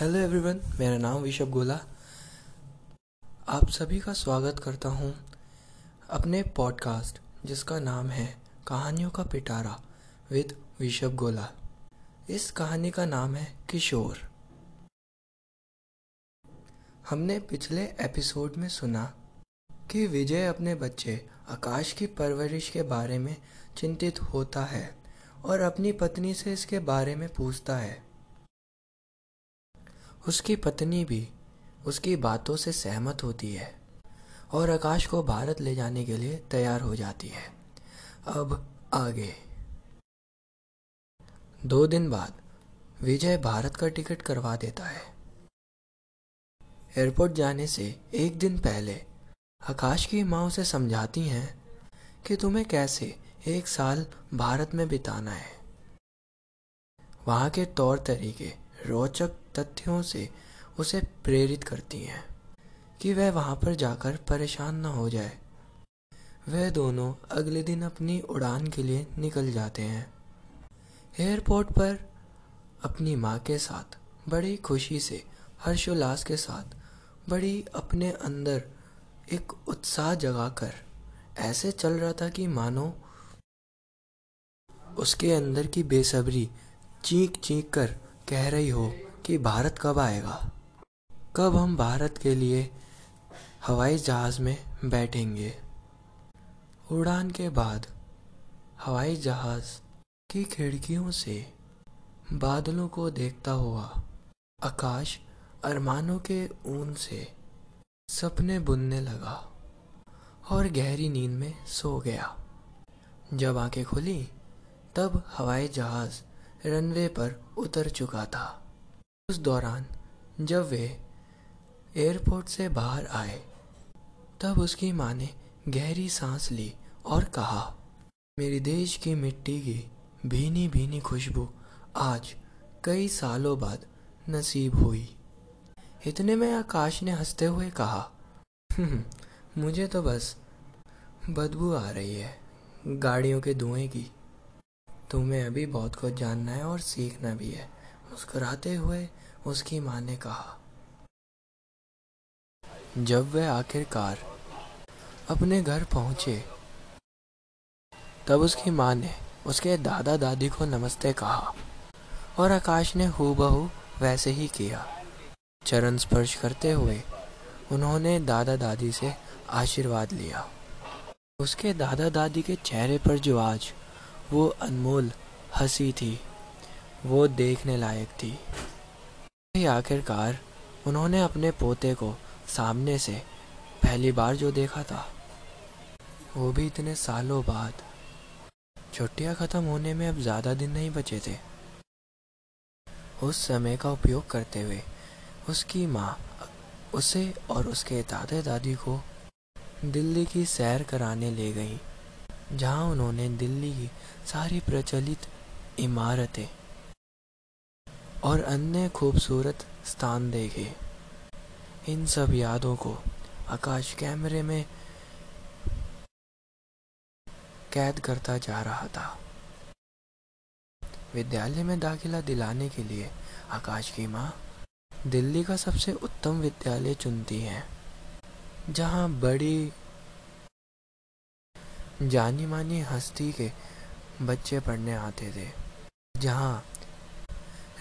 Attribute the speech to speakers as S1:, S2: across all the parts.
S1: Hello everyone मेरा नाम विशव गोला। आप सभी का स्वागत करता हूँ अपने पॉडकास्ट जिसका नाम है कहानियों का पिटारा विद विशव गोला। इस कहानी का नाम है किशोर। हमने पिछले एपिसोड में सुना कि विजय अपने बच्चे आकाश की परवरिश के बारे में चिंतित होता है और अपनी पत्नी से इसके बारे में पूछता है। उसकी पत्नी भी उसकी बातों से सहमत होती है और आकाश को भारत ले जाने के लिए तैयार हो जाती है। अब आगे। दो दिन बाद विजय भारत का टिकट करवा देता है। एयरपोर्ट जाने से एक दिन पहले आकाश की माँ उसे समझाती हैं कि तुम्हें कैसे एक साल भारत में बिताना है। वहाँ के तौर तरीके, रोचक तथ्यों से उसे प्रेरित करती हैं कि वह वहाँ पर जाकर परेशान न हो जाए। वह दोनों अगले दिन अपनी उड़ान के लिए निकल जाते हैं। एयरपोर्ट पर अपनी माँ के साथ, बड़ी खुशी से, हर्षोल्लास के साथ, बड़ी अपने अंदर एक उत्साह जगाकर, ऐसे चल रहा था कि मानो उसके अंदर की बेसब्री चीख चीख कर कह रही हो। कि भारत कब आएगा? कब हम भारत के लिए हवाई जहाज़ में बैठेंगे? उड़ान के बाद हवाई जहाज़ की खिड़कियों से बादलों को देखता हुआ आकाश अरमानों के ऊन से सपने बुनने लगा और गहरी नींद में सो गया। जब आँखें खुली, तब हवाई जहाज़ रनवे पर उतर चुका था। उस दौरान जब वे एयरपोर्ट से बाहर आए तब उसकी माँ ने गहरी सांस ली और कहा मेरे देश की मिट्टी की भीनी भीनी खुशबू आज कई सालों बाद नसीब हुई। इतने में आकाश ने हँसते हुए कहा हम्म, मुझे तो बस बदबू आ रही है गाड़ियों के धुएँ की। तुम्हें अभी बहुत कुछ जानना है और सीखना भी है। मुस्कुराते हुए उसकी माँ ने कहा, जब वह आखिरकार अपने घर पहुँचे, तब उसकी माँ ने उसके दादा दादी को नमस्ते कहा और आकाश ने हूबहू वैसे ही किया। चरण स्पर्श करते हुए उन्होंने दादा दादी से आशीर्वाद लिया। उसके दादा दादी के चेहरे पर जो आज वो अनमोल हँसी थी, वो देखने लायक थी। आखिरकार उन्होंने अपने पोते को सामने से पहली बार जो देखा था, वो भी इतने सालों बाद। छुट्टियाँ खत्म होने में अब ज़्यादा दिन नहीं बचे थे। उस समय का उपयोग करते हुए उसकी माँ, उसे और उसके दादा दादी को दिल्ली की सैर कराने ले गई, जहाँ उन्होंने दिल्ली की सारी प्रचलित इमारतें और अन्य खूबसूरत स्थान देखे। इन सब यादों को आकाश कैमरे में कैद करता जा रहा था। विद्यालय में दाखिला दिलाने के लिए आकाश की माँ दिल्ली का सबसे उत्तम विद्यालय चुनती है, जहाँ बड़ी जानी मानी हस्ती के बच्चे पढ़ने आते थे, जहाँ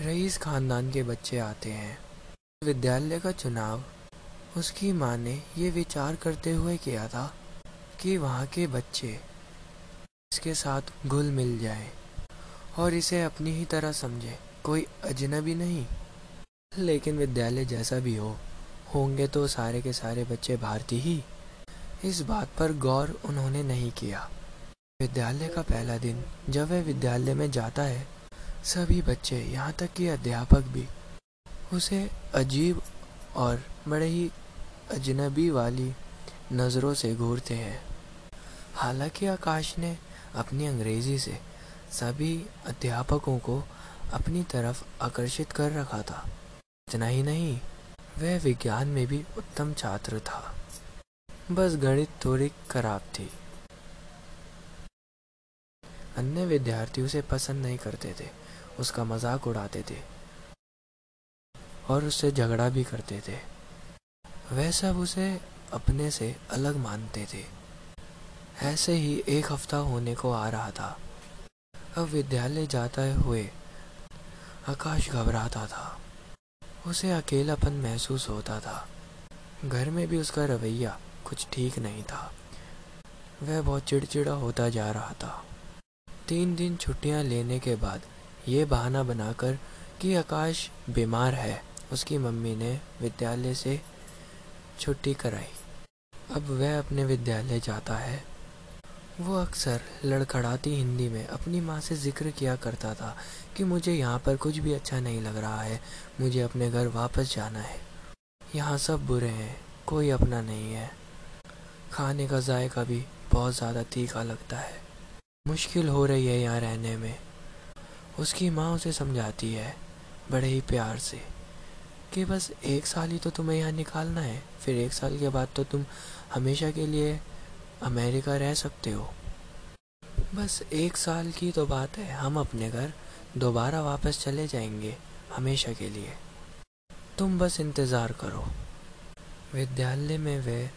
S1: रईस खानदान के बच्चे आते हैं। विद्यालय का चुनाव। उसकी माँ ने ये विचार करते हुए किया था कि वहाँ के बच्चे इसके साथ घुल मिल जाए और इसे अपनी ही तरह समझे। कोई अजनबी नहीं। लेकिन विद्यालय जैसा भी हो, होंगे तो सारे के सारे बच्चे भारतीय ही। इस बात पर गौर उन्होंने नहीं किया। विद्यालय का पहला दिन जब वह विद्यालय में जाता है सभी बच्चे यहाँ तक कि अध्यापक भी, उसे अजीब और बड़े ही अजनबी वाली नज़रों से घूरते हैं। हालाँकि आकाश ने अपनी अंग्रेज़ी से सभी अध्यापकों को अपनी तरफ़ आकर्षित कर रखा था। इतना ही नहीं, वह विज्ञान में भी उत्तम छात्र था। बस गणित थोड़ी खराब थी। अन्य विद्यार्थी उसे पसंद नहीं करते थे। उसका मज़ाक उड़ाते थे और उससे झगड़ा भी करते थे। वह सब उसे अपने से अलग मानते थे। ऐसे ही एक हफ़्ता होने को आ रहा था। अब विद्यालय जाता हुए आकाश घबराता था। उसे अकेलापन महसूस होता था। घर में भी उसका रवैया कुछ ठीक नहीं था। वह बहुत चिड़चिड़ा होता जा रहा था। तीन दिन छुट्टियाँ लेने के बाद ये बहाना बनाकर कि आकाश बीमार है। उसकी मम्मी ने विद्यालय से छुट्टी कराई। अब वह अपने विद्यालय जाता है। वो अक्सर लड़खड़ाती हिंदी में अपनी माँ से ज़िक्र किया करता था कि मुझे यहाँ पर कुछ भी अच्छा नहीं लग रहा है। मुझे अपने घर वापस जाना है। यहाँ सब बुरे हैं, कोई अपना नहीं है। खाने का जायका भी बहुत ज़्यादा तीखा लगता है। मुश्किल हो रही है यहाँ रहने में। उसकी माँ उसे समझाती है, बड़े ही प्यार से, कि बस एक साल ही तो तुम्हें यहाँ निकालना है, फिर एक साल के बाद तो तुम हमेशा के लिए अमेरिका रह सकते हो। बस एक साल की तो बात है, हम अपने घर दोबारा वापस चले जाएँगे, हमेशा के लिए। तुम बस इंतज़ार करो। विद्यालय में वे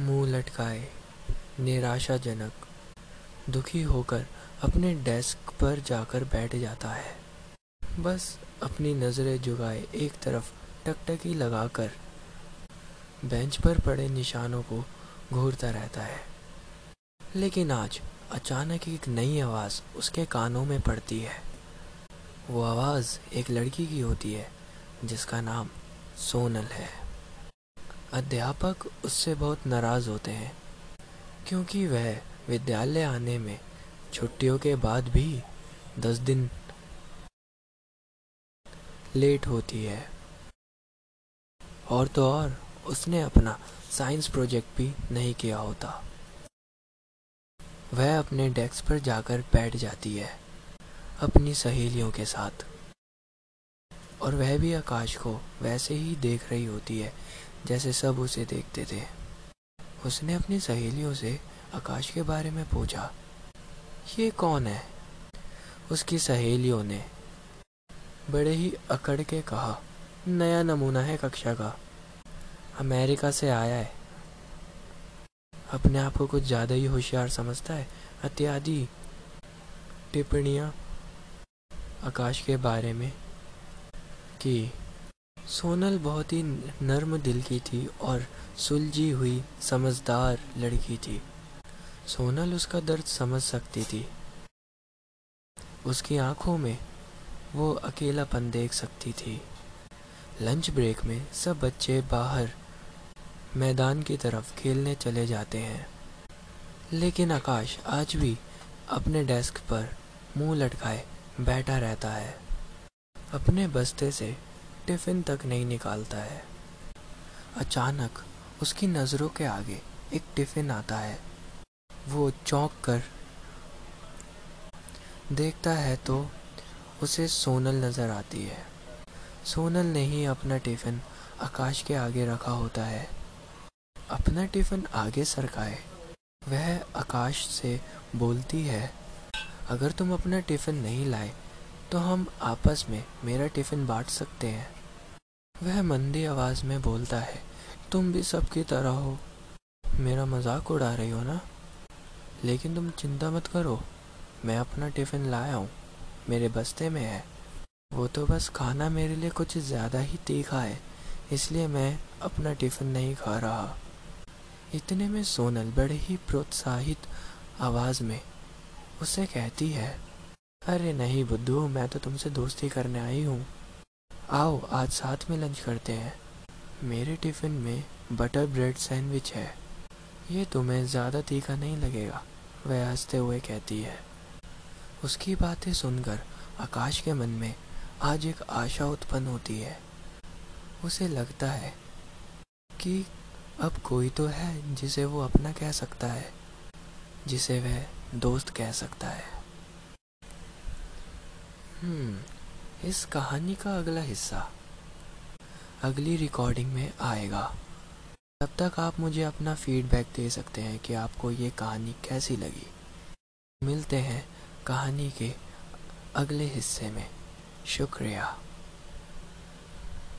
S1: मुँह लटकाए, निराशाजनक, दुखी होकर अपने डेस्क पर जाकर बैठ जाता है। बस अपनी नज़रें झुकाए एक तरफ़ टकटकी लगाकर बेंच पर पड़े निशानों को घूरता रहता है। लेकिन आज अचानक एक नई आवाज़ उसके कानों में पड़ती है। वो आवाज़ एक लड़की की होती है, जिसका नाम सोनल है। अध्यापक उससे बहुत नाराज़ होते हैं, क्योंकि वह विद्यालय आने में छुट्टियों के बाद भी दस दिन लेट होती है। और तो और, उसने अपना साइंस प्रोजेक्ट भी नहीं किया होता। वह अपने डेस्क पर जाकर बैठ जाती है, अपनी सहेलियों के साथ। और वह भी आकाश को वैसे ही देख रही होती है, जैसे सब उसे देखते थे। उसने अपनी सहेलियों से आकाश के बारे में पूछा ये कौन है? उसकी सहेलियों ने बड़े ही अकड़ के कहा, नया नमूना है कक्षा का। अमेरिका से आया है। अपने आप को कुछ ज़्यादा ही होशियार समझता है। इत्यादि टिप्पणियाँ आकाश के बारे में कि सोनल बहुत ही नर्म दिल की थी और सुलझी हुई समझदार लड़की थी। सोनल उसका दर्द समझ सकती थी। उसकी आँखों में वो अकेलापन देख सकती थी। लंच ब्रेक में सब बच्चे बाहर मैदान की तरफ़ खेलने चले जाते हैं। लेकिन आकाश आज भी अपने डेस्क पर मुँह लटकाए बैठा रहता है। अपने बस्ते से टिफ़िन तक नहीं निकालता है। अचानक उसकी नज़रों के आगे एक टिफ़िन आता है। वो चौंक कर देखता है तो उसे सोनल नज़र आती है। सोनल ने ही अपना टिफ़िन आकाश के आगे रखा होता है। अपना टिफ़िन आगे सरकाए। वह आकाश से बोलती है, अगर तुम अपना टिफ़िन नहीं लाए तो हम आपस में मेरा टिफ़िन बांट सकते हैं। वह मंदी आवाज़ में बोलता है, तुम भी सबकी तरह हो। मेरा मज़ाक उड़ा रही हो ना? लेकिन तुम चिंता मत करो। मैं अपना टिफ़िन लाया हूँ। मेरे बस्ते में है। वो तो बस खाना मेरे लिए कुछ ज़्यादा ही तीखा है, इसलिए मैं अपना टिफ़िन नहीं खा रहा। इतने में सोनल बड़े ही प्रोत्साहित आवाज़ में उसे कहती है, अरे नहीं बुद्धू, मैं तो तुमसे दोस्ती करने आई हूँ। आओ, आज साथ में लंच करते हैं। मेरे टिफ़िन में बटर ब्रेड सैंडविच है। ये तुम्हें ज़्यादा तीखा नहीं लगेगा, वह हँसते हुए कहती है। उसकी बातें सुनकर आकाश के मन में आज एक आशा उत्पन्न होती है। उसे लगता है कि अब कोई तो है जिसे वो अपना कह सकता है, जिसे वह दोस्त कह सकता है। हम्म इस कहानी का अगला हिस्सा अगली रिकॉर्डिंग में आएगा। तब तक आप मुझे अपना फीडबैक दे सकते हैं कि आपको ये कहानी कैसी लगी, मिलते हैं कहानी के अगले हिस्से में। शुक्रिया।